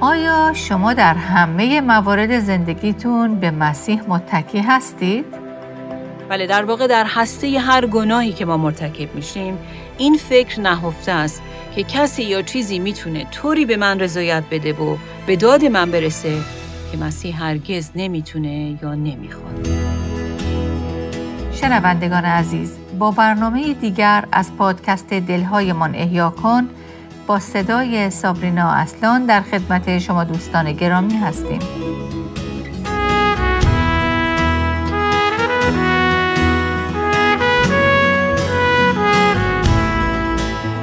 آیا شما در همه موارد زندگیتون به مسیح متکی هستید؟ بله در واقع در هسته هر گناهی که ما مرتکب میشیم این فکر نهفته است که کسی یا چیزی می‌تونه طوری به من رضایت بده و به داد من برسه که مسیح هرگز نمی‌تونه یا نمی‌خواد. شنوندگان عزیز با برنامه دیگر از پادکست دلهایمان احیا کن با صدای سابرینا اصلان در خدمت شما دوستان گرامی هستیم.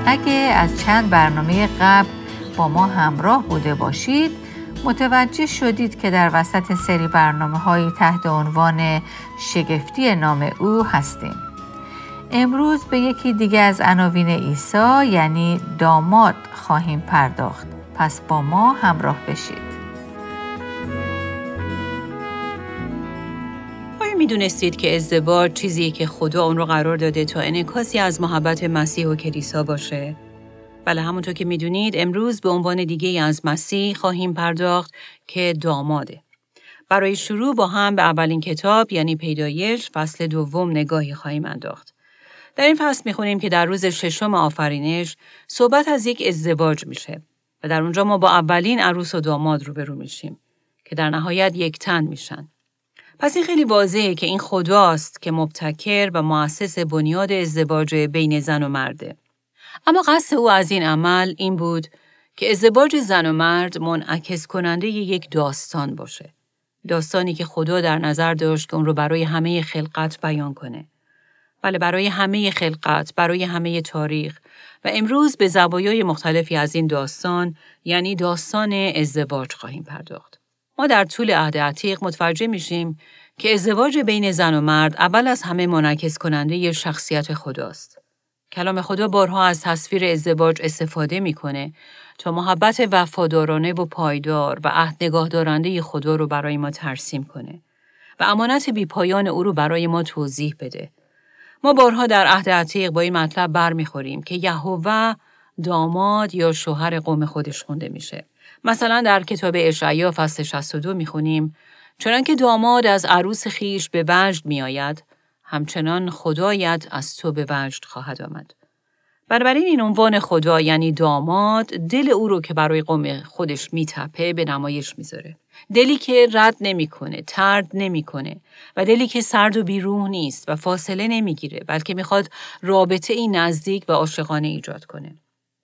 اگه از چند برنامه قبل با ما همراه بوده باشید متوجه شدید که در وسط سری برنامه های تحت عنوان شگفتی نام او هستیم. امروز به یکی دیگه از عناوین عیسی یعنی داماد خواهیم پرداخت. پس با ما همراه بشید. آیا می‌دونستید که ازدواج چیزیه که خدا اون رو قرار داده تا انعکاسی از محبت مسیح و کلیسا باشه؟ بله همونطور که می‌دونید امروز به عنوان دیگه از مسیح خواهیم پرداخت که داماده. برای شروع با هم به اولین کتاب یعنی پیدایش فصل دوم نگاهی خواهیم انداخت. در این فصل می‌خونیم که در روز ششم آفرینش صحبت از یک ازدواج میشه و در اونجا ما با اولین عروس و داماد روبرو میشیم که در نهایت یک تن میشن. پس این خیلی واضحه که این خداست که مبتکر و مؤسس بنیاد ازدواج بین زن و مرده. اما قصد او از این عمل این بود که ازدواج زن و مرد منعکس کننده یک داستان باشه. داستانی که خدا در نظر داشت که اون رو برای همه خلقت بیان کنه. بله برای همه خلقت، برای همه تاریخ و امروز به زوایای مختلفی از این داستان یعنی داستان ازدواج خواهیم پرداخت. ما در طول عهد عتیق متوجه میشیم که ازدواج بین زن و مرد اول از همه منعکس کننده شخصیت خداست. کلام خدا بارها از تصویر ازدواج استفاده می‌کنه تا محبت وفادارانه و پایدار و عهد نگاه دارنده خدا رو برای ما ترسیم کنه و امانت بیپایان او رو برای ما توضیح بده. ما بارها در عهد عتیق با این مطلب برمیخوریم که یهوه داماد یا شوهر قوم خودش خونده میشه. مثلا در کتاب اشعیا فصل 62 می‌خونیم چنان که داماد از عروس خیش به وجد میآید همچنان خدایت از تو به وجد خواهد آمد. بنابراین این عنوان خدا یعنی داماد دل او رو که برای قوم خودش میتپه به نمایش می‌ذاره. دلی که رد نمی‌کنه، ترد نمی‌کنه و دلی که سرد و بیروح نیست و فاصله نمی‌گیره بلکه می‌خواد رابطه ای نزدیک و عاشقانه ایجاد کنه.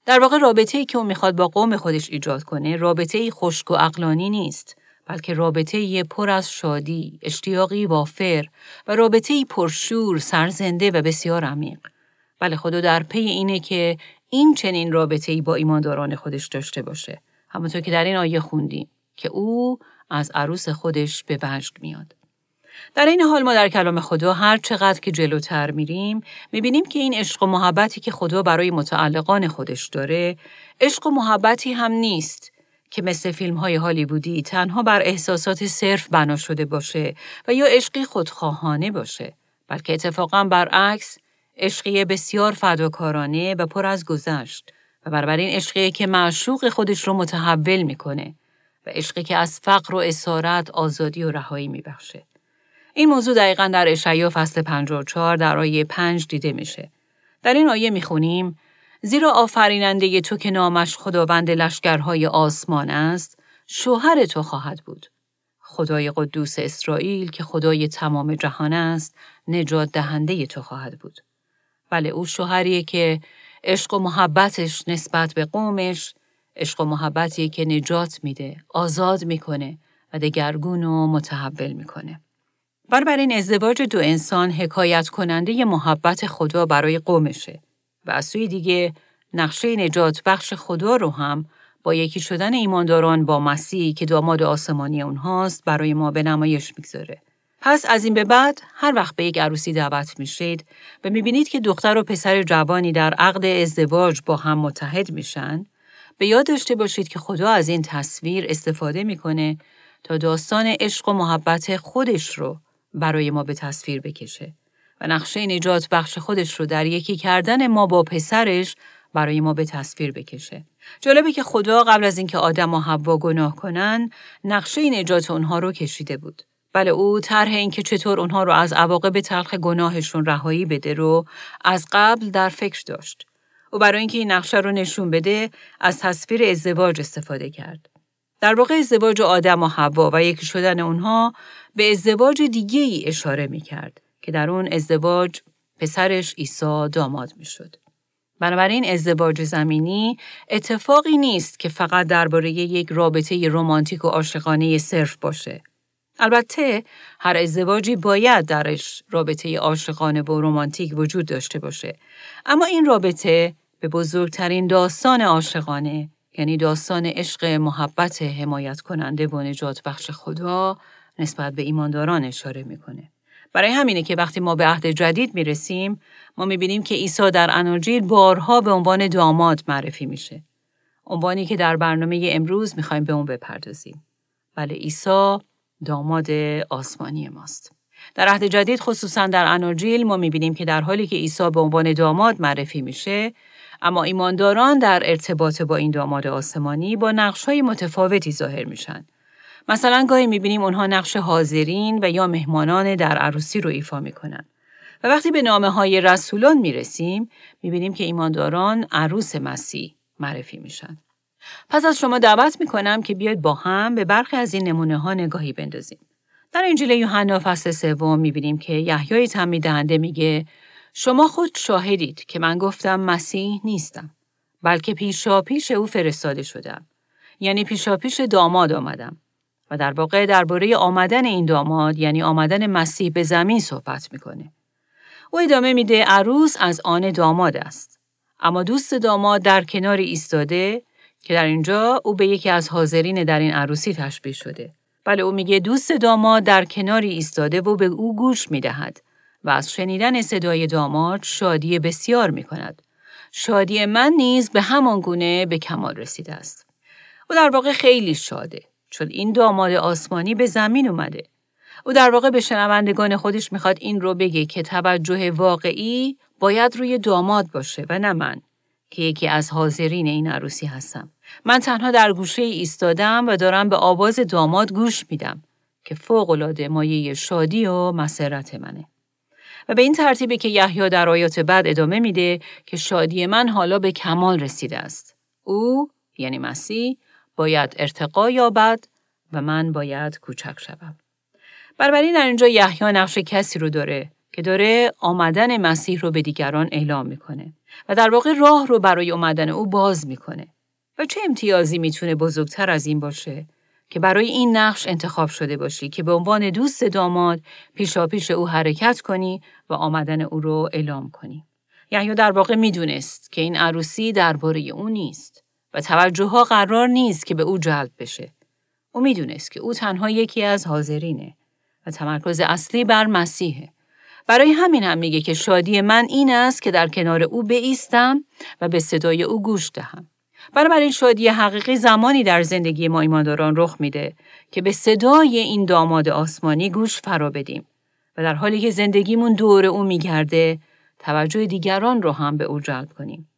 در واقع رابطه ای که او می‌خواد با قوم خودش ایجاد کنه رابطه ای خشک و عقلانی نیست بلکه رابطه ای پر از شادی، اشتیاقی وافر و رابطه ای پرشور، سرزنده و بسیار عمیق. بله خدا در پی اینه که این چنین رابطه ای با ایمانداران خودش داشته باشه. همونطور که در این آیه خوندیم که او از عروس خودش به وجد میاد. در این حال ما در کلام خدا هر چقدر که جلوتر میریم می‌بینیم که این عشق و محبتی که خدا برای متعلقان خودش داره عشق و محبتی هم نیست که مثل فیلم های هالیوودی تنها بر احساسات صرف بنا شده باشه و یا عشقی خودخواهانه باشه بلکه اتفاقا برعکس عشقی بسیار فداکارانه و پر از گذشت و بنابراین عشقی که معشوق خودش رو متحول می‌کنه عشقی که از فقر و اسارت آزادی و رهایی میبخشه این موضوع دقیقا در اشعیا فصل 54 در آیه 5 دیده میشه. در این آیه می‌خونیم زیرا آفریننده تو که نامش خداوند لشکرهای آسمان است، شوهر تو خواهد بود. خدای قدوس اسرائیل که خدای تمام جهان است، نجات دهنده تو خواهد بود. بله او شوهریه که عشق و محبتش نسبت به قومش، عشق و محبتی که نجات میده، آزاد می‌کنه و دگرگون و متحول می‌کنه. این ازدواج دو انسان حکایت کننده محبت خدا برای قومشه و از سوی دیگه نقشه نجات بخش خدا رو هم با یکی شدن ایمانداران با مسیح که داماد آسمانی اونهاست برای ما به نمایش می‌گذاره. پس از این به بعد هر وقت به یک عروسی دعوت میشید و می‌بینید که دختر و پسر جوانی در عقد ازدواج با هم متحد میشن به یاد داشته باشید که خدا از این تصویر استفاده می‌کنه تا داستان عشق و محبت خودش رو برای ما به تصویر بکشه و نقشه نجات بخش خودش رو در یکی کردن ما با پسرش برای ما به تصویر بکشه. جالبه که خدا قبل از اینکه آدم و حوا گناه کنن، نقشه نجات اونها رو کشیده بود. بله او طرح اینکه چطور اونها رو از عواقب تلخ گناهشون رهایی بده رو از قبل در فکر داشت. او برای اینکه این نقشه رو نشون بده از تصویر ازدواج استفاده کرد. در واقع ازدواج آدم و حوا و یکی شدن اونها به ازدواج دیگه ای اشاره می کرد که در اون ازدواج پسرش عیسی داماد می شد. بنابراین ازدواج زمینی اتفاقی نیست که فقط درباره یک رابطه رمانتیک و عاشقانه صرف باشه. البته هر ازدواجی باید درش رابطه عاشقانه و رمانتیک وجود داشته باشه. اما این رابطه به بزرگترین داستان عاشقانه یعنی داستان عشق محبت حمایت کننده و نجات بخش خدا نسبت به ایمانداران اشاره می‌کنه. برای همینه که وقتی ما به عهد جدید می‌رسیم ما می‌بینیم که عیسی در اناجیل بارها به عنوان داماد معرفی میشه. عنوانی که در برنامه امروز می‌خوایم به اون بپردازیم. بله عیسی داماد آسمانی ماست. در عهد جدید خصوصا در اناجیل ما می‌بینیم که در حالی که عیسی به عنوان داماد معرفی میشه اما ایمانداران در ارتباط با این داماد آسمانی با نقشهای متفاوتی ظاهر میشن. مثلا گاهی می‌بینیم اونها نقش حاضرین و یا مهمانان در عروسی رو ایفا می‌کنن. و وقتی به نامه های رسولان می‌رسیم می‌بینیم که ایمانداران عروس مسیح معرفی میشن. پس از شما دعوت می‌کنم که بیاید با هم به برخی از این نمونه ها نگاهی بندازیم. در انجیل یوحنا فصل سوم می‌بینیم که یحیای تعمید دهنده میگه شما خود شاهدید که من گفتم مسیح نیستم بلکه پیشا پیش او فرستاده شدم. یعنی پیشا پیش داماد آمدم. و در واقع درباره آمدن این داماد یعنی آمدن مسیح به زمین صحبت می‌کنه. او ادامه میده عروس از آن داماد است. اما دوست داماد در کنار ایستاده که در اینجا او به یکی از حاضرین در این عروسی تشبیه شده. بله او میگه دوست داماد در کناری ایستاده و به او گوش می‌دهد. و از شنیدن صدای داماد شادی بسیار می کند. شادی من نیز به همان گونه به کمال رسیده است. او در واقع خیلی شاده چون این داماد آسمانی به زمین اومده. او در واقع به شنوندگان خودش می‌خواد این رو بگه که توجه واقعی باید روی داماد باشه و نه من که یکی از حاضرین این عروسی هستم. من تنها در گوشه ایستادم و دارم به آواز داماد گوش میدم که فوق مایه شادی و مسرت منه. و به این ترتیبی که یحیی در آیات بعد ادامه میده که شادی من حالا به کمال رسیده است. او یعنی مسیح باید ارتقا یابد و من باید کوچک شوم. بنابراین در اینجا یحیی نقش کسی رو داره که داره آمدن مسیح رو به دیگران اعلام می‌کنه و در واقع راه رو برای آمدن او باز می‌کنه. و چه امتیازی می‌تونه بزرگتر از این باشه که برای این نقش انتخاب شده باشی که به عنوان دوست داماد پیشا پیش او حرکت کنی و آمدن او رو اعلام کنی. یحیی در واقع می‌دونست که این عروسی درباره او نیست و توجه ها قرار نیست که به او جلب بشه. او می‌دونست که او تنها یکی از حاضرینه و تمرکز اصلی بر مسیحه. برای همین هم میگه که شادی من این است که در کنار او بیستم و به صدای او گوش دهم. بنابراین شادی حقیقی زمانی در زندگی ما ایمانداران رخ میده که به صدای این داماد آسمانی گوش فرا بدیم و در حالی که زندگیمون دور او میگرده توجه دیگران رو هم به او جلب کنیم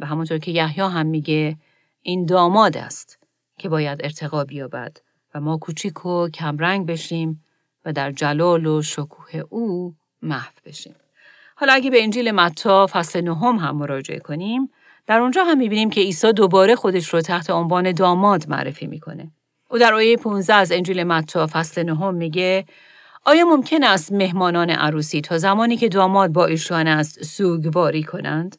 و همونطور که یحیی هم میگه این داماد است که باید ارتقا بیابد و ما کوچیک و کمرنگ بشیم و در جلال و شکوه او محو بشیم. حالا اگه به انجیل متا فصل نهم هم مراجعه کنیم در اونجا هم می‌بینیم که عیسی دوباره خودش رو تحت عنوان داماد معرفی می‌کنه. او در آیه 15 از انجیل متی فصل نهم میگه آیا ممکن است مهمانان عروسی تا زمانی که داماد با ایشان است سوگواری کنند؟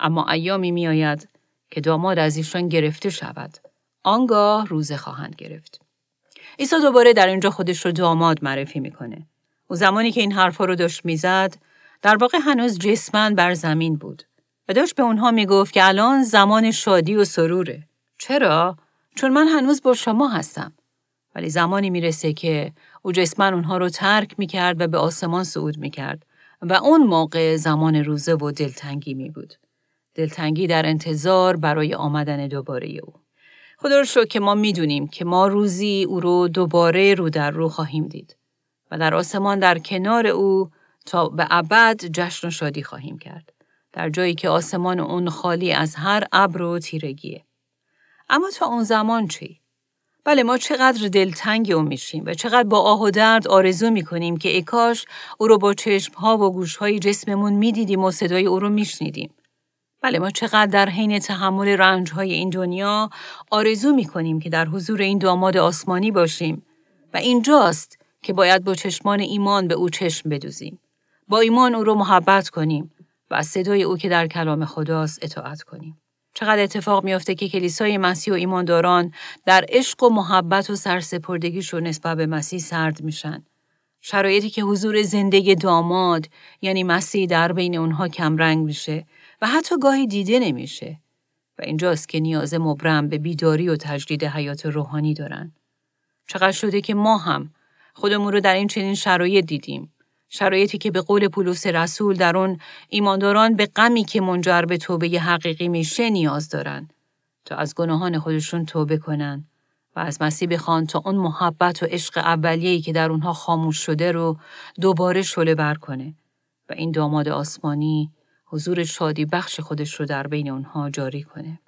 اما ایامی میآید که داماد از ایشان گرفته شود. آنگاه روزه خواهند گرفت. عیسی دوباره در اینجا خودش رو داماد معرفی می‌کنه. او زمانی که این حرفا رو داشت می‌زد، در واقع هنوز جسمن بر زمین بود. داشت به اونها می‌گفت که الان زمان شادی و سروره. چرا؟ چون من هنوز با شما هستم. ولی زمانی می‌رسه که او جسمن اونها رو ترک می‌کرد و به آسمان صعود می‌کرد و اون موقع زمان روزه و دلتنگی می بود. دلتنگی در انتظار برای آمدن دوباره او. خدا رو شو که ما می‌دونیم که ما روزی او رو دوباره رو در رو خواهیم دید و در آسمان در کنار او تا به ابد جشن و شادی خواهیم کرد. در جایی که آسمان اون خالی از هر ابر و تیرگیه. اما تا اون زمان چی؟ بله ما چقدر دلتنگ او میشیم و چقدر با آه و درد آرزو می‌کنیم که ای کاش او رو با چشمها و گوشهای جسممون می‌دیدیم و صدای او رو میشنیدیم. بله ما چقدر در حین تحمل رنجهای این دنیا آرزو می‌کنیم که در حضور این داماد آسمانی باشیم و اینجاست که باید با چشمان ایمان به او چشم بدوزیم. با ایمان او رو محبت کنیم و از صدای او که در کلام خداست اطاعت کنیم. چقدر اتفاق میافته که کلیسای مسیح و ایمانداران در عشق و محبت و سرسپردگیشون نسبت به مسیح سرد میشن. شرایطی که حضور زندگی داماد یعنی مسیح در بین اونها کمرنگ میشه و حتی گاهی دیده نمیشه. و اینجاست که نیاز مبرم به بیداری و تجدید حیات روحانی دارن. چقدر شده که ما هم خودمون رو در این چنین شرایط دیدیم شرایطی که به قول پولس رسول در اون ایمانداران به غمی که منجر به توبه حقیقی میشه نیاز دارن تا از گناهان خودشون توبه کنن و از مسیح بخوان تا اون محبت و عشق اولیه‌ای که در اونها خاموش شده رو دوباره شله بر کنه و این داماد آسمانی حضور شادی بخش خودش رو در بین اونها جاری کنه.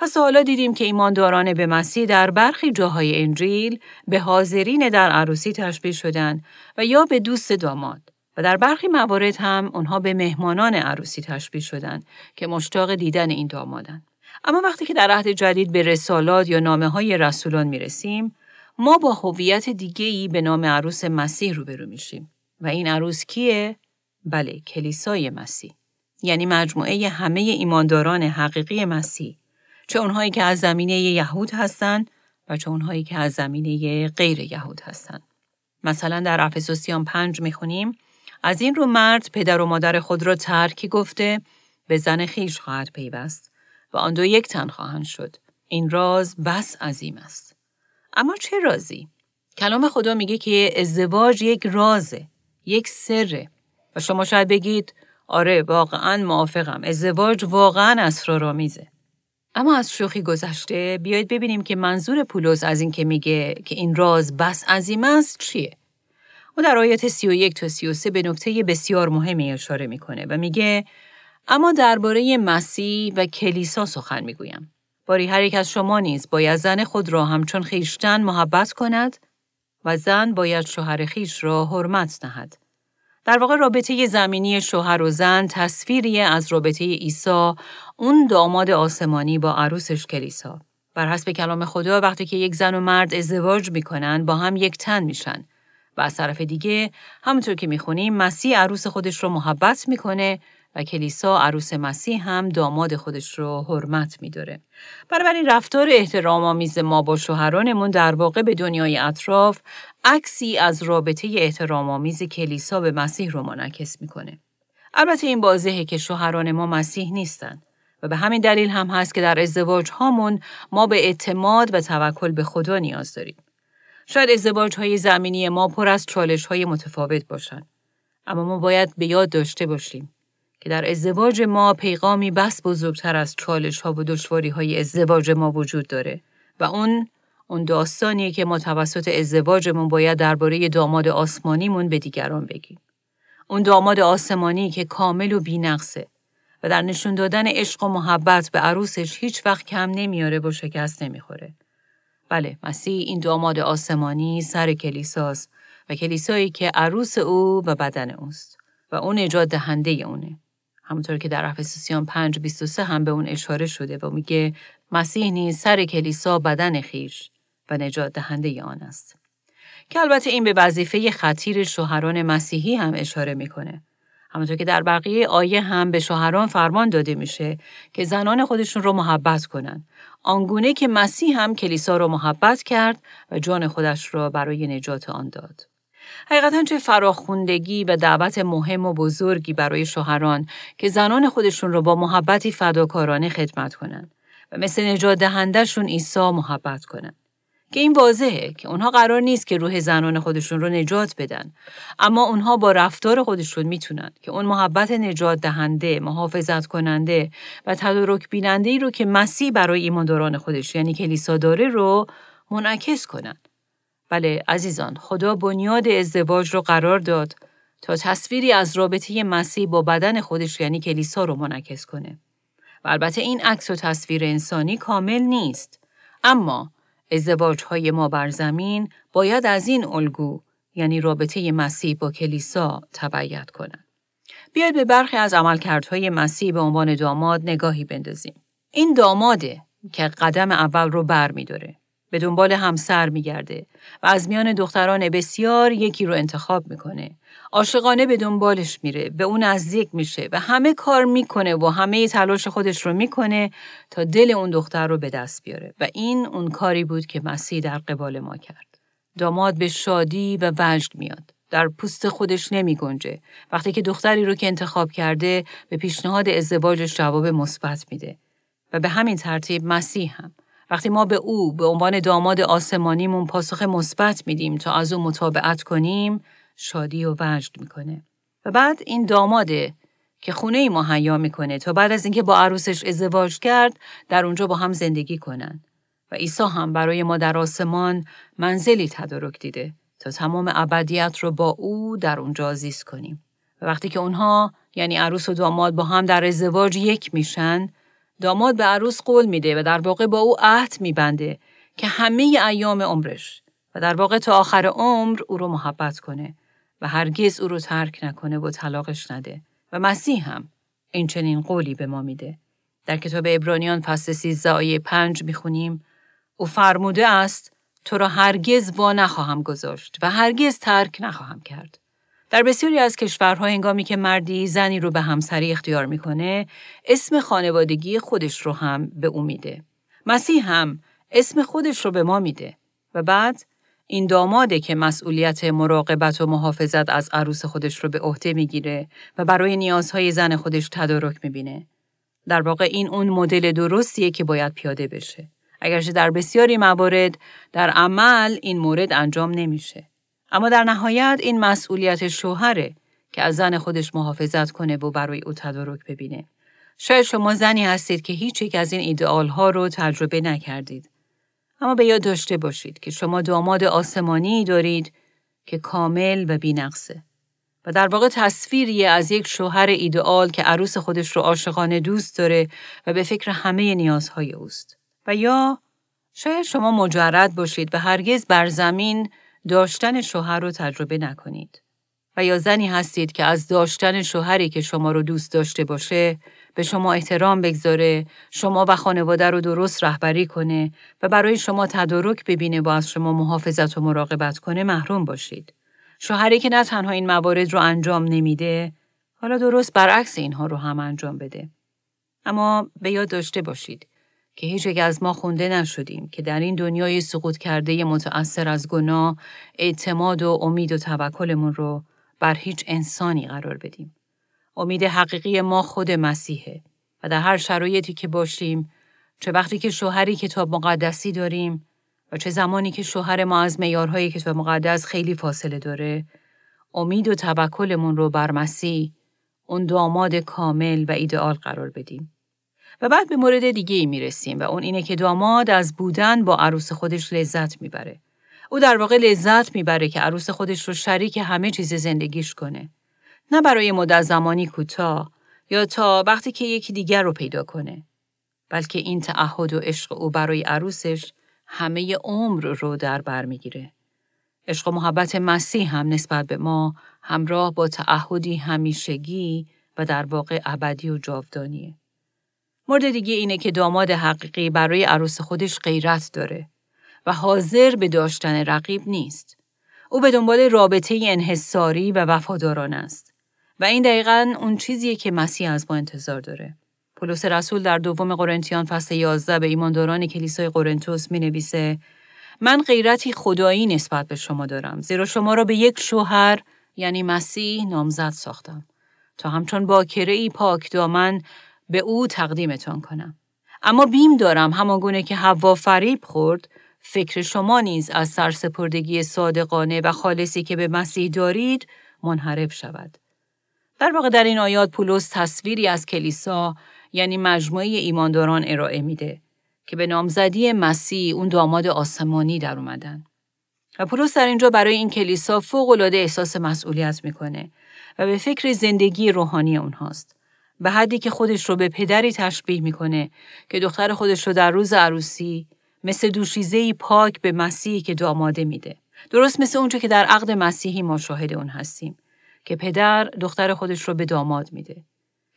پس حالا دیدیم که ایمانداران به مسیح در برخی جاهای انجیل به حاضرین در عروسی تشبیه شدن و یا به دوست داماد و در برخی موارد هم اونها به مهمانان عروسی تشبیه شدن که مشتاق دیدن این دامادن. اما وقتی که در عهد جدید به رسالات یا نامه های رسولان می رسیم، ما با هویت دیگه‌ای به نام عروس مسیح روبرو میشیم و این عروس کیه؟ بله، کلیسای مسیح. یعنی مجموعه همه ایمانداران حقیقی مسیح چه اونهایی که از زمینه یهود هستند و چه اونهایی که از زمینه غیر یهود هستند. مثلا در افسوسیان پنج می‌خونیم از این رو مرد پدر و مادر خود را ترکی گفته به زن خیش خواهد پیوست و آن دو یک تن خواهند شد. این راز بس عظیم است. اما چه رازی؟ کلام خدا میگه که ازدواج یک رازه، یک سره. و شما شاید بگید آره واقعا موافقم ازدواج واقعا اسرارآمیزه. اما از شوخی گذشته بیایید ببینیم که منظور پولس از این که میگه که این راز بس عظیم است چیه؟ او در آیات 31 تا 33 به نکته بسیار مهمی اشاره می‌کنه و میگه اما درباره مسیح و کلیسا سخن می‌گویم. باری هر یک از شما نیز باید زن خود را همچون خیشتن محبت کند و زن باید شوهر خیش را حرمت نهد. در واقع رابطه زمینی شوهر و زن تصویری از رابطه عیسی اون داماد آسمانی با عروسش کلیسا. بر حسب کلام خدا وقتی که یک زن و مرد ازدواج می‌کنن با هم یک تن میشن و از طرف دیگه همونطور که می‌خونیم مسیح عروس خودش رو محبت می‌کنه و کلیسا عروس مسیح هم داماد خودش رو حرمت میداره. این رفتار احترام آمیز ما با شوهرانمون در واقع به دنیای اطراف عکسی از رابطه احترام آمیز کلیسا به مسیح رو منعکس می‌کنه. البته این واضحه که شوهران ما مسیح نیستن و به همین دلیل هم هست که در ازدواج هامون ما به اعتماد و توکل به خدا نیاز داریم. شاید ازدواج های زمینی ما پر از چالش های متفاوت باشند. اما ما باید به یاد داشته باشیم که در ازدواج ما پیغامی بس بزرگتر از چالش ها و دشواری های ازدواج ما وجود داره و اون اون داستانیه که ما توسط ازدواجمون باید درباره داماد آسمانیمون به دیگران بگیم. اون داماد آسمانی که کامل و بینقصه و در نشون دادن عشق و محبت به عروسش هیچ وقت کم نمیاره و شکست نمی‌خوره. بله، مسیح این داماد آسمانی سر کلیساست و کلیسایی که عروس او و بدن اوست و اون نجات دهنده اونه. همونطور که در افسوسیان 5:23 هم به اون اشاره شده و میگه مسیح نیز سر کلیسا بدن خیش و نجات دهنده آن است. که البته این به وظیفه خطیر شوهران مسیحی هم اشاره می‌کنه. همونطور که در بقیه آیه هم به شوهران فرمان داده میشه که زنان خودشون رو محبت کنن. آنگونه که مسیح هم کلیسا رو محبت کرد و جان خودش را برای نجات آن داد. حقیقتا چه فراخوندگی و دعوت مهم و بزرگی برای شوهران که زنان خودشون رو با محبتی فداکارانه خدمت کنند و مثل نجات دهندهشون عیسی محبت کنند. که این واضحه که اونها قرار نیست که روح زنان خودشون رو نجات بدن اما اونها با رفتار خودشون می‌تونن که اون محبت نجات دهنده محافظت کننده و تدارک بیننده ای رو که مسیح برای ایمانداران خودش یعنی کلیسا داره رو منعکس کنن بله عزیزان خدا بنیاد ازدواج رو قرار داد تا تصویری از رابطه مسیح با بدن خودش یعنی کلیسا رو منعکس کنه. و البته این عکس و تصویر انسانی کامل نیست. اما ازدواج های ما بر زمین باید از این الگو یعنی رابطه مسیح با کلیسا تبعیت کنند. بیاید به برخی از عملکردهای مسیح به عنوان داماد نگاهی بندازیم. این داماده که قدم اول رو بر می داره. به دنبال همسر میگرده و از میان دختران بسیار یکی رو انتخاب می‌کنه. عاشقانه به دنبالش میره، به اون نزدیک میشه و همه کار می‌کنه و همه تلاش خودش رو می‌کنه تا دل اون دختر رو به دست بیاره و این اون کاری بود که مسیح در قبال ما کرد. داماد به شادی و وجد میاد. در پوست خودش نمی گنجه. وقتی که دختری رو که انتخاب کرده به پیشنهاد ازدواجش جواب مثبت میده. و به همین ترتیب مسیح هم. وقتی ما به او به عنوان داماد آسمانیمون پاسخ مثبت میدیم تا از او مطابقت کنیم شادی و وجد می‌کنه. و بعد این داماده که خونه ای مهیا می‌کنه تا بعد از اینکه با عروسش ازدواج کرد در اونجا با هم زندگی کنن. و عیسی هم برای ما در آسمان منزلی تدارک دیده تا تمام ابدیت رو با او در اونجا زیست کنیم. و وقتی که اونها یعنی عروس و داماد با هم در ازدواج یک میشن، داماد به عروس قول میده و در واقع با او عهد میبنده که همه ایام عمرش و در واقع تا آخر عمر او رو محبت کنه و هرگز او رو ترک نکنه و طلاقش نده. و مسیح هم این چنین قولی به ما میده. در کتاب ابرانیان فصل 13 آیه 5 می‌خونیم او فرموده است تو را هرگز وا نخواهم گذاشت و هرگز ترک نخواهم کرد. در بسیاری از کشورها هنگامی که مردی زنی رو به همسری اختیار می‌کنه، اسم خانوادگی خودش رو هم به او میده. مسیح هم اسم خودش رو به ما میده و بعد این داماده که مسئولیت مراقبت و محافظت از عروس خودش رو به عهده می‌گیره و برای نیازهای زن خودش تدارک می‌بینه. در واقع این اون مدل درستیه که باید پیاده بشه. اگرچه در بسیاری موارد در عمل این مورد انجام نمیشه. اما در نهایت این مسئولیت شوهره که از زن خودش محافظت کنه و برای او تدارک ببینه. شاید شما زنی هستید که هیچ یک از این ایدئال ها رو تجربه نکردید. اما به یاد داشته باشید که شما داماد آسمانی دارید که کامل و بینقصه. و در واقع تصویری از یک شوهر ایدئال که عروس خودش رو عاشقانه دوست داره و به فکر همه نیازهای اوست. و یا شاید شما مجرد باشید و هرگز بر زمین داشتن شوهر رو تجربه نکنید. و یا زنی هستید که از داشتن شوهری که شما رو دوست داشته باشه به شما احترام بگذاره، شما و خانواده رو درست رهبری کنه و برای شما تدارک ببینه و از شما محافظت و مراقبت کنه محروم باشید. شوهری که نه تنها این موارد رو انجام نمیده، حالا درست برعکس اینها رو هم انجام بده. اما به یاد داشته باشید که هیچ از ما خونده نشدیم که در این دنیای سقوط کرده متأثر از گناه اعتماد و امید و توکلمون رو بر هیچ انسانی قرار بدیم. امید حقیقی ما خود مسیحه و در هر شرایطی که باشیم چه وقتی که شوهری کتاب مقدسی داریم و چه زمانی که شوهر ما از معیارهای کتاب مقدس خیلی فاصله داره امید و توکلمون رو بر مسیح اون داماد کامل و ایدئال قرار بدیم. و بعد به مورد دیگه ای می رسیم و اون اینه که داماد از بودن با عروس خودش لذت می‌بره. او در واقع لذت می‌بره که عروس خودش رو شریک همه چیز زندگیش کنه. نه برای مدت زمانی کوتاه یا تا وقتی که یکی دیگر رو پیدا کنه. بلکه این تعهد و عشق او برای عروسش همه عمر رو در بر می‌گیره. عشق و محبت مسیح هم نسبت به ما همراه با تعهدی همیشگی و در واقع ابدی و جاودانیه. مورد دیگه اینه که داماد حقیقی برای عروس خودش غیرت داره و حاضر به داشتن رقیب نیست. او به دنبال رابطه انحصاری و وفاداران است. و این دقیقا اون چیزیه که مسیح از ما انتظار داره. پولس رسول در دوم قرنتیان فصل 11 به ایمانداران کلیسای قرنتوس می نویسه من غیرتی خدایی نسبت به شما دارم زیرا شما را به یک شوهر یعنی مسیح نامزد ساختم تا همچون باکره ای پاک دامن به او تقدیمتان کنم. اما بیم دارم همانگونه که هوا فریب خورد فکر شما نیز از سرسپردگی صادقانه و خالصی که به مسیح دارید منحرف شود. در واقع در این آیات پولس تصویری از کلیسا یعنی مجموعه ایمانداران ارائه میده که به نامزدی مسیح اون داماد آسمانی در اومدن. و پولس در اینجا برای این کلیسا فوق العاده احساس مسئولیت می‌کنه و به فکر زندگی روحانی اونهاست. به حدی که خودش رو به پدری تشبیه می‌کنه که دختر خودش رو در روز عروسی مثل دوشیزهی پاک به مسیحی که داماده میده. درست مثل اونجا که در عقد مسیحی ما شاهد اون هستیم که پدر دختر خودش رو به داماد میده.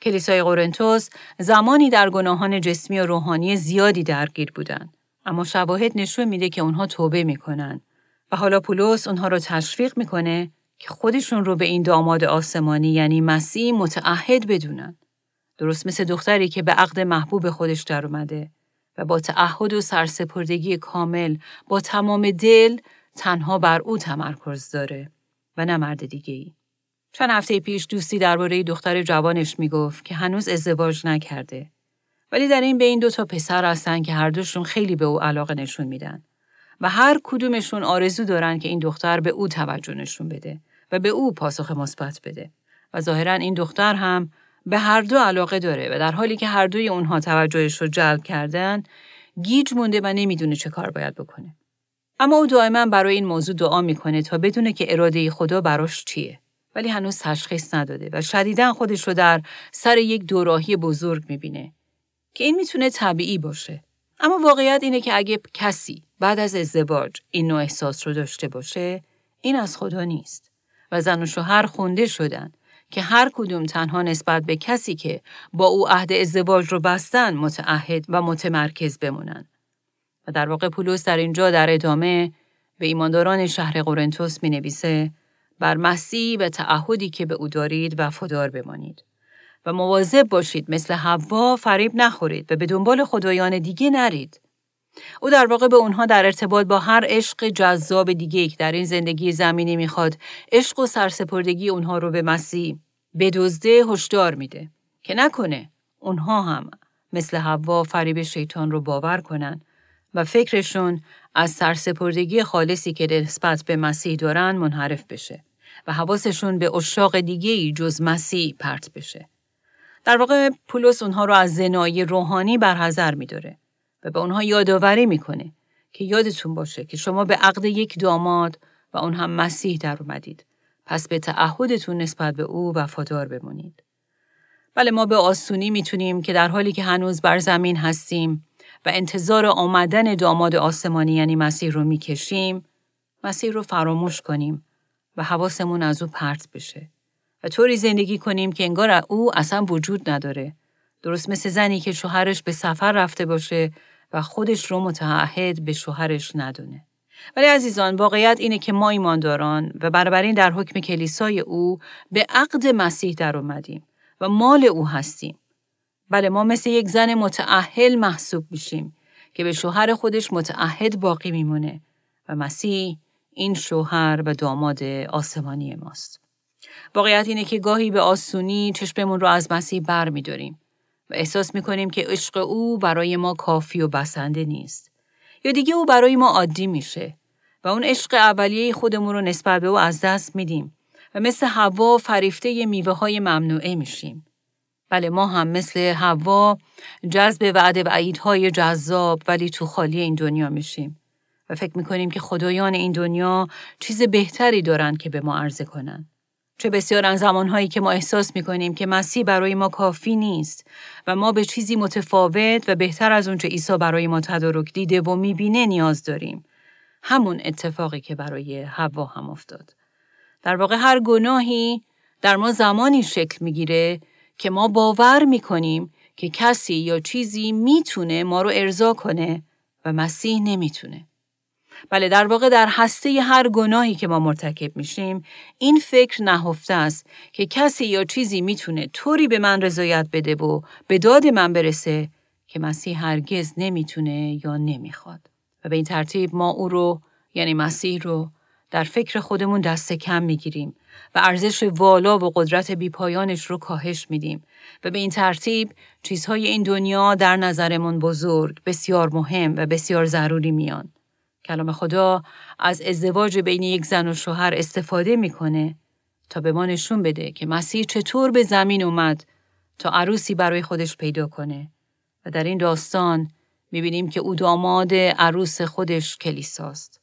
کلیسای قرنتوس زمانی در گناهان جسمی و روحانی زیادی درگیر بودن اما شواهد نشون میده که اونها توبه می‌کنن و حالا پولس اونها رو تشویق می‌کنه که خودشون رو به این داماد آسمانی یعنی مسیح متعهد بدونن. درست مثل دختری که به عقد محبوب خودش در اومده و با تعهد و سرسپردگی کامل با تمام دل تنها بر او تمرکز داره و نه مرد دیگه ای. چند هفته پیش دوستی درباره دختر جوانش می‌گفت که هنوز ازدواج نکرده. ولی در این بین دو تا پسر هستن که هر دوشون خیلی به او علاقه نشون میدن و هر کدومشون آرزو دارن که این دختر به او توجه نشون بده و به او پاسخ مثبت بده و ظاهرا این دختر هم به هر دو علاقه داره و در حالی که هر دوی اونها توجهش رو جلب کردن گیج مونده و نمی‌دونه چه کار باید بکنه. اما او دائما برای این موضوع دعا می‌کنه تا بدونه که اراده خدا براش چیه. ولی هنوز تشخیص نداده و شدیدا خودش رو در سر یک دوراهی بزرگ می‌بینه که این می‌تونه طبیعی باشه. اما واقعیت اینه که اگه کسی بعد از ازدواج این نوع احساس رو داشته باشه این از خدا نیست و زن و شوهر خونده شدن که هر کدوم تنها نسبت به کسی که با او عهد ازدواج رو بستن متعهد و متمرکز بمونن. و در واقع پولس در اینجا در ادامه به ایمانداران شهر قرنتوس می نویسه بر مسیح و تعهدی که به او دارید وفادار بمانید. و مواظب باشید مثل حوا فریب نخورید و به دنبال خدایان دیگه نرید. او در واقع به اونها در ارتباط با هر عشق جذاب دیگه در این زندگی زمینی می‌خواد عشق و سرسپردگی اونها رو به مسیح بدزده هشدار میده که نکنه اونها هم مثل حوا فریب شیطان رو باور کنن و فکرشون از سرسپردگی خالصی که نسبت به مسیح دارن منحرف بشه و حواسشون به اشاق دیگه جز مسیح پرت بشه. در واقع پولس اونها رو از زنایی روحانی برحضر میداره و به اونها یادآوری می‌کنه که یادتون باشه که شما به عقد یک داماد و اون هم مسیح در اومدید. پس به تعهدتون نسبت به او وفادار بمونید. بله ما به آسونی می‌تونیم که در حالی که هنوز بر زمین هستیم و انتظار آمدن داماد آسمانی یعنی مسیح رو می‌کشیم، مسیح رو فراموش کنیم و حواسمون از او پرت بشه. و طوری زندگی کنیم که انگار او اصلا وجود نداره. درست مثل زنی که شوهرش به سفر رفته باشه و خودش رو متعهد به شوهرش ندونه. ولی عزیزان واقعیت اینه که ما ایمانداران و برابرین در حکم کلیسای او به عقد مسیح در اومدیم و مال او هستیم. بله ما مثل یک زن متعهل محسوب میشیم که به شوهر خودش متعهد باقی میمونه و مسیح این شوهر و داماد آسمانی ماست. واقعیت اینه که گاهی به آسونی چشممون رو از مسیح بر می داریم و احساس می کنیم که عشق او برای ما کافی و بسنده نیست. یا دیگه او برای ما عادی میشه و اون عشق اولیه خودمون رو نسبت به او از دست میدیم و مثل هوا فریفته میوه های ممنوعه میشیم. بله ما هم مثل هوا جذب وعده و عیدهای جذاب ولی تو خالی این دنیا میشیم و فکر می‌کنیم که خدایان این دنیا چیز بهتری دارن که به ما عرضه کنن. چه بسیار از زمانهایی که ما احساس می کنیم که مسیح برای ما کافی نیست و ما به چیزی متفاوت و بهتر از اونچه عیسی برای ما تدارک دیده و می‌بینه نیاز داریم. همون اتفاقی که برای حوا هم افتاد. در واقع هر گناهی در ما زمانی شکل می‌گیره که ما باور می‌کنیم که کسی یا چیزی می‌تونه ما رو ارضا کنه و مسیح نمی‌تونه. بله در واقع در هسته هر گناهی که ما مرتکب میشیم این فکر نهفته است که کسی یا چیزی می‌تونه طوری به من رضایت بده و به داد من برسه که مسیح هرگز نمی‌تونه یا نمی‌خواد و به این ترتیب ما او رو یعنی مسیح رو در فکر خودمون دست کم می‌گیریم و ارزش والا و قدرت بیپایانش رو کاهش میدیم و به این ترتیب چیزهای این دنیا در نظرمون بزرگ، بسیار مهم و بسیار ضروری میان. کلام خدا از ازدواج بین یک زن و شوهر استفاده می‌کنه تا به ما نشون بده که مسیح چطور به زمین اومد تا عروسی برای خودش پیدا کنه. و در این داستان می‌بینیم که او داماد عروس خودش کلیساست.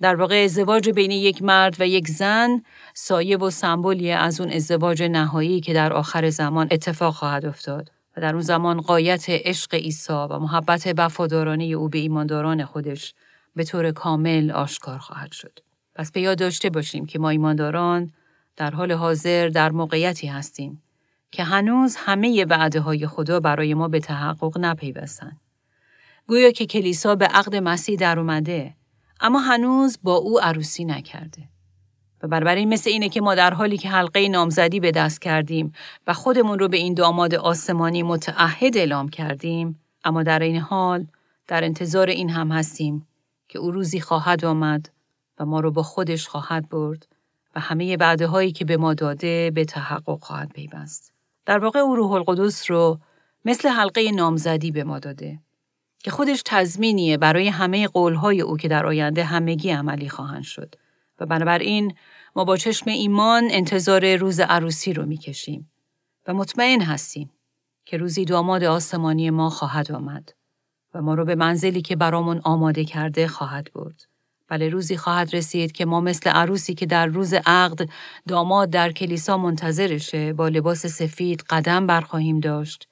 در واقع ازدواج بین یک مرد و یک زن سایه و سمبولی از اون ازدواج نهایی که در آخر زمان اتفاق خواهد افتاد. و در اون زمان قایت عشق عیسی و محبت وفادارانه او به ایمانداران خودش به طور کامل آشکار خواهد شد. پس به یاد داشته باشیم که ما ایمانداران در حال حاضر در موقعیتی هستیم که هنوز همه وعده های خدا برای ما به تحقق نپیوستند. گویا که کلیسا به عقد مسیح در اومده اما هنوز با او عروسی نکرده. و بنابراین مثل اینه که ما در حالی که حلقه نامزدی به دست کردیم و خودمون رو به این داماد آسمانی متعهد اعلام کردیم اما در این حال در انتظار این هم هستیم که او روزی خواهد آمد و ما رو با خودش خواهد برد و همه بعده هایی که به ما داده به تحقق خواهد پیوست. در واقع او روح القدس رو مثل حلقه نامزدی به ما داده که خودش تضمینیه برای همه قولهای او که در آینده همگی عملی خواهند شد و بنابراین ما با چشم ایمان انتظار روز عروسی رو می‌کشیم و مطمئن هستیم که روزی داماد آسمانی ما خواهد آمد و ما رو به منزلی که برامون آماده کرده خواهد برد. بله روزی خواهد رسید که ما مثل عروسی که در روز عقد داماد در کلیسا منتظرشه با لباس سفید قدم برخواهیم داشت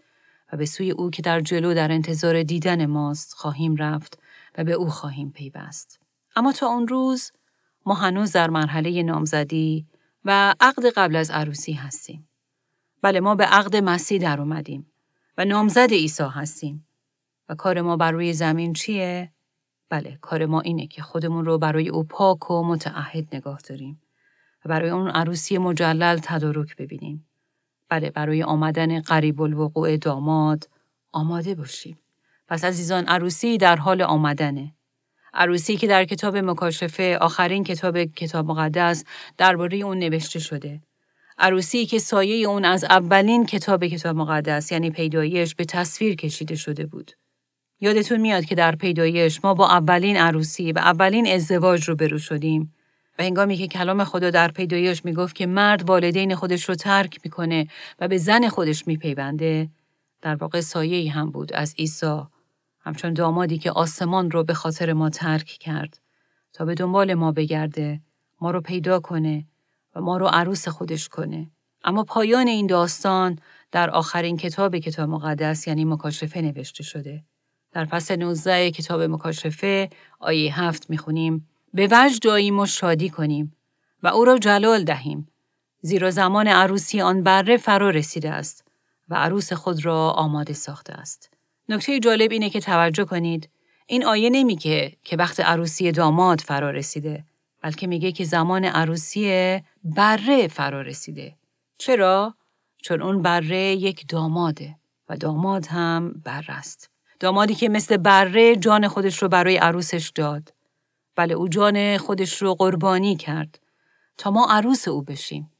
و به سوی او که در جلو در انتظار دیدن ماست خواهیم رفت و به او خواهیم پیوست. اما تا اون روز ما هنوز در مرحله نامزدی و عقد قبل از عروسی هستیم. بله ما به عقد مسیح در اومدیم و نامزد عیسی هستیم. و کار ما بر روی زمین چیه؟ بله کار ما اینه که خودمون رو برای او پاک و متعهد نگاه داریم و برای اون عروسی مجلل تدارک ببینیم. بله برای آمدن قریب الوقوع داماد آماده باشیم. پس عزیزان عروسی در حال آمدنه. عروسی که در کتاب مکاشفه آخرین کتاب کتاب مقدس درباره اون نوشته شده. عروسی که سایه اون از اولین کتاب کتاب مقدس یعنی پیدایش به تصویر کشیده شده بود. یادتون میاد که در پیدایش ما با اولین عروسی و اولین ازدواج رو برو شدیم. و هنگامی که کلام خدا در پیدایش می‌گفت که مرد والدین خودش رو ترک می‌کنه و به زن خودش میپیونده در واقع سایه هم بود از عیسی. همچون دامادی که آسمان رو به خاطر ما ترک کرد تا به دنبال ما بگرده ما رو پیدا کنه و ما رو عروس خودش کنه. اما پایان این داستان در آخرین کتاب کتاب مقدس یعنی مکاشفه نوشته شده. در فصل 19 کتاب مکاشفه آیه هفت می‌خونیم به وجد داییم و شادی کنیم و او را جلال دهیم زیرا زمان عروسی آن بره فرا رسیده است و عروس خود را آماده ساخته است. نکته جالب اینه که توجه کنید این آیه نمیگه که وقت عروسی داماد فرا رسیده بلکه میگه که زمان عروسی بره فرا رسیده. چرا؟ چون اون بره یک داماده و داماد هم بره است. دامادی که مثل بره جان خودش رو برای عروسش داد. بله او جان خودش رو قربانی کرد تا ما عروس او بشیم.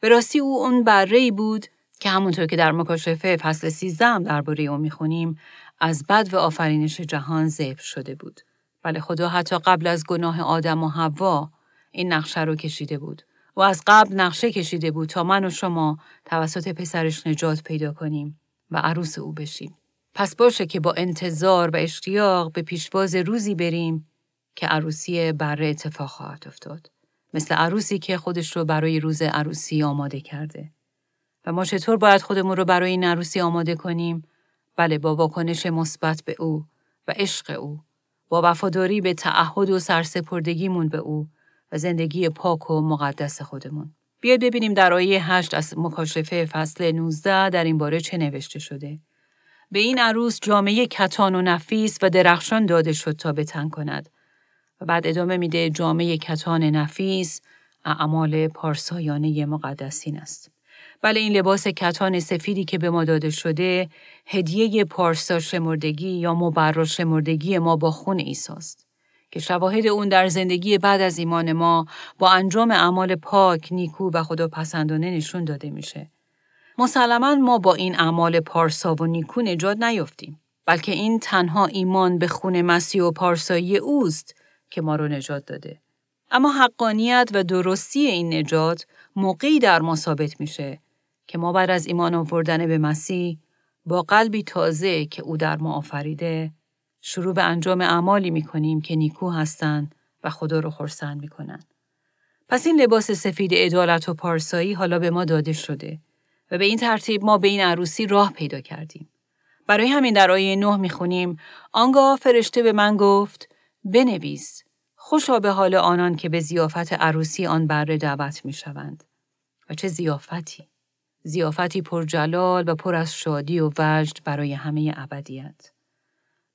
به راستی او اون بره بود که همونطور که در مکاشفه فصل سیزدهم درباره او می‌خونیم از بد و آفرینش جهان ذبح شده بود. بله خدا حتی قبل از گناه آدم و حوا این نقشه رو کشیده بود و از قبل نقشه کشیده بود تا من و شما توسط پسرش نجات پیدا کنیم و عروس او بشیم. پس باشه که با انتظار و اشتیاق به پیشواز روزی بریم که عروسی بره اتفاق خواهد افتاد. مثل عروسی که خودش رو برای روز عروسی آماده کرده. و ما چطور باید خودمون رو برای این عروسی آماده کنیم؟ بله با واکنش مثبت به او و عشق او. با وفاداری به تعهد و سرسپردگیمون به او و زندگی پاک و مقدس خودمون. بیاید ببینیم در آیه 8 از مکاشفه فصل 19 در این باره چه نوشته شده. به این عروس جامعه کتان و نفیس و درخشان داده شد تا بتن کند. و بعد ادامه میده جامعه کتان نفیس اعمال پارسایانه مقدسین است. بله این لباس کتان سفیدی که به ما داده شده هدیه پارسا شمردگی یا مبرا شمردگی ما با خون ایساست که شواهد اون در زندگی بعد از ایمان ما با انجام اعمال پاک، نیکو و خدا پسندانه نشون داده میشه. مسلما ما با این اعمال پارسا و نیکو نجات نیفتیم بلکه این تنها ایمان به خون مسیح و پارسایی اوست که ما رو نجات داده. اما حقانیت و درستی این نجات موقعی در ما ثابت میشه که ما بعد از ایمان آوردن به مسیح با قلبی تازه که او در ما آفریده شروع به انجام اعمالی می‌کنیم که نیکو هستند و خدا رو خرسند می‌کنن. پس این لباس سفید عدالت و پارسایی حالا به ما داده شده و به این ترتیب ما به این عروسی راه پیدا کردیم. برای همین در آیه نه می‌خونیم آنگاه فرشته به من گفت بنویس خوشا به حال آنان که به زیافت عروسی آن بره دعوت می‌شوند. و چه زیافتی زیافتی پر جلال و پر از شادی و وجد برای همه ابدیت.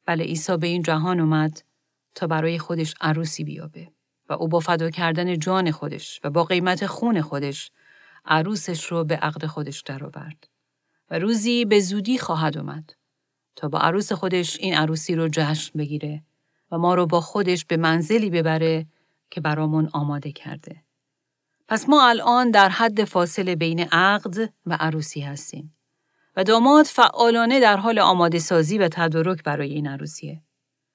بله عیسی به این جهان اومد تا برای خودش عروسی بیابه و او با فدا کردن جان خودش و با قیمت خون خودش عروسش رو به عقد خودش درآورد و روزی به زودی خواهد اومد تا با عروس خودش این عروسی رو جشن بگیره و ما رو با خودش به منزلی ببره که برامون آماده کرده. پس ما الان در حد فاصله بین عقد و عروسی هستیم و داماد فعالانه در حال آماده سازی و تدارک برای این عروسیه.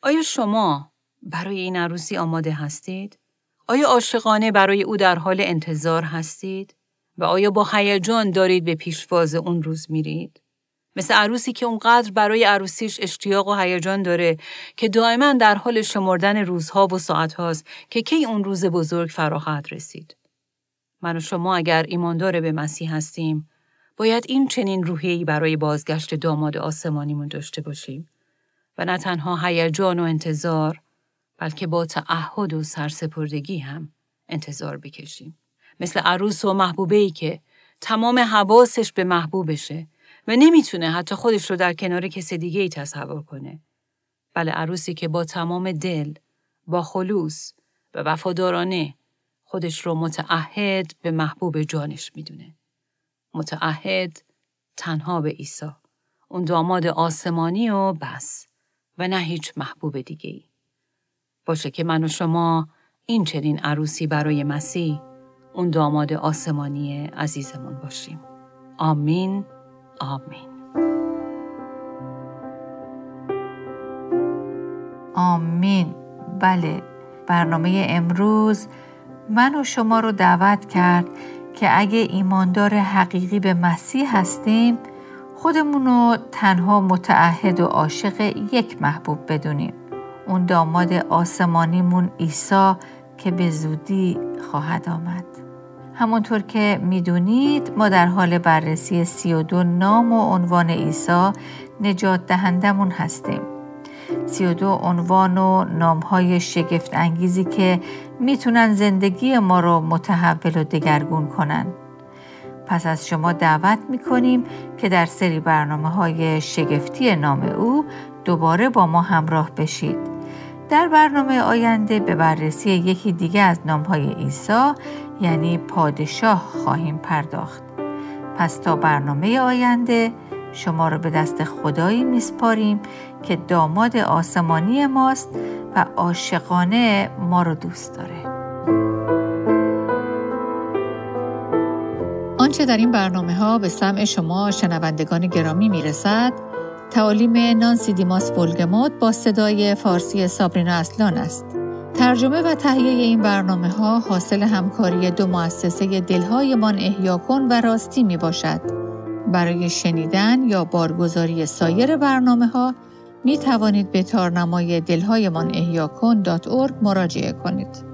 آیا شما برای این عروسی آماده هستید؟ آیا عاشقانه برای او در حال انتظار هستید؟ و آیا با هیجان دارید به پیشواز اون روز میرید؟ مثل عروسی که اونقدر برای عروسیش اشتیاق و هیجان داره که دائما در حال شمردن روزها و ساعتهاست که کی اون روز بزرگ فراخواهد رسید. من و شما اگر ایماندار به مسیح هستیم، باید این چنین روحیه‌ای برای بازگشت داماد آسمانیمون داشته باشیم و نه تنها هیجان و انتظار، بلکه با تعهد و سرسپردگی هم انتظار بکشیم. مثل عروس و محبوبه ای که تمام حواسش به محبوبشه و نمی‌تونه حتی خودش رو در کنار کس دیگه ای تصور کنه. بله عروسی که با تمام دل، با خلوص و وفادارانه خودش رو متعهد به محبوب جانش می‌دونه. متعهد تنها به عیسی. اون داماد آسمانی و بس و نه هیچ محبوب دیگه ای. باشه که من و شما این چنین عروسی برای مسیح اون داماد آسمانی عزیزمون باشیم. آمین. آمین. آمین. بله. برنامه امروز من و شما رو دعوت کرد که اگه ایماندار حقیقی به مسیح هستیم خودمون رو تنها متعهد و عاشق یک محبوب بدونیم. اون داماد آسمانیمون عیسی که به زودی خواهد آمد. همونطور که می‌دونید ما در حال بررسی سی و دو نام و عنوان عیسی نجات دهندمون هستیم. سی و دو عنوان و نامهای شگفت انگیزی که می‌تونن زندگی ما رو متحول و دگرگون کنن. پس از شما دعوت می‌کنیم که در سری برنامه های شگفتی نام او دوباره با ما همراه بشید. در برنامه آینده به بررسی یکی دیگه از نامهای عیسی یعنی پادشاه خواهیم پرداخت. پس تا برنامه آینده شما را به دست خدایی میسپاریم که داماد آسمانی ماست و عاشقانه ما رو دوست داره. آنچه در این برنامه ها به سمع شما شنوندگان گرامی می‌رسد تعالیم نانسی دیماس ولگموت با صدای فارسی سابرینا اصلان است. ترجمه و تهیه این برنامه ها حاصل همکاری دو مؤسسه دلهایمان احیا کن و راستی می باشد. برای شنیدن یا بارگزاری سایر برنامه ها می توانید به تارنمای دلهایمان احیا کن مراجعه کنید.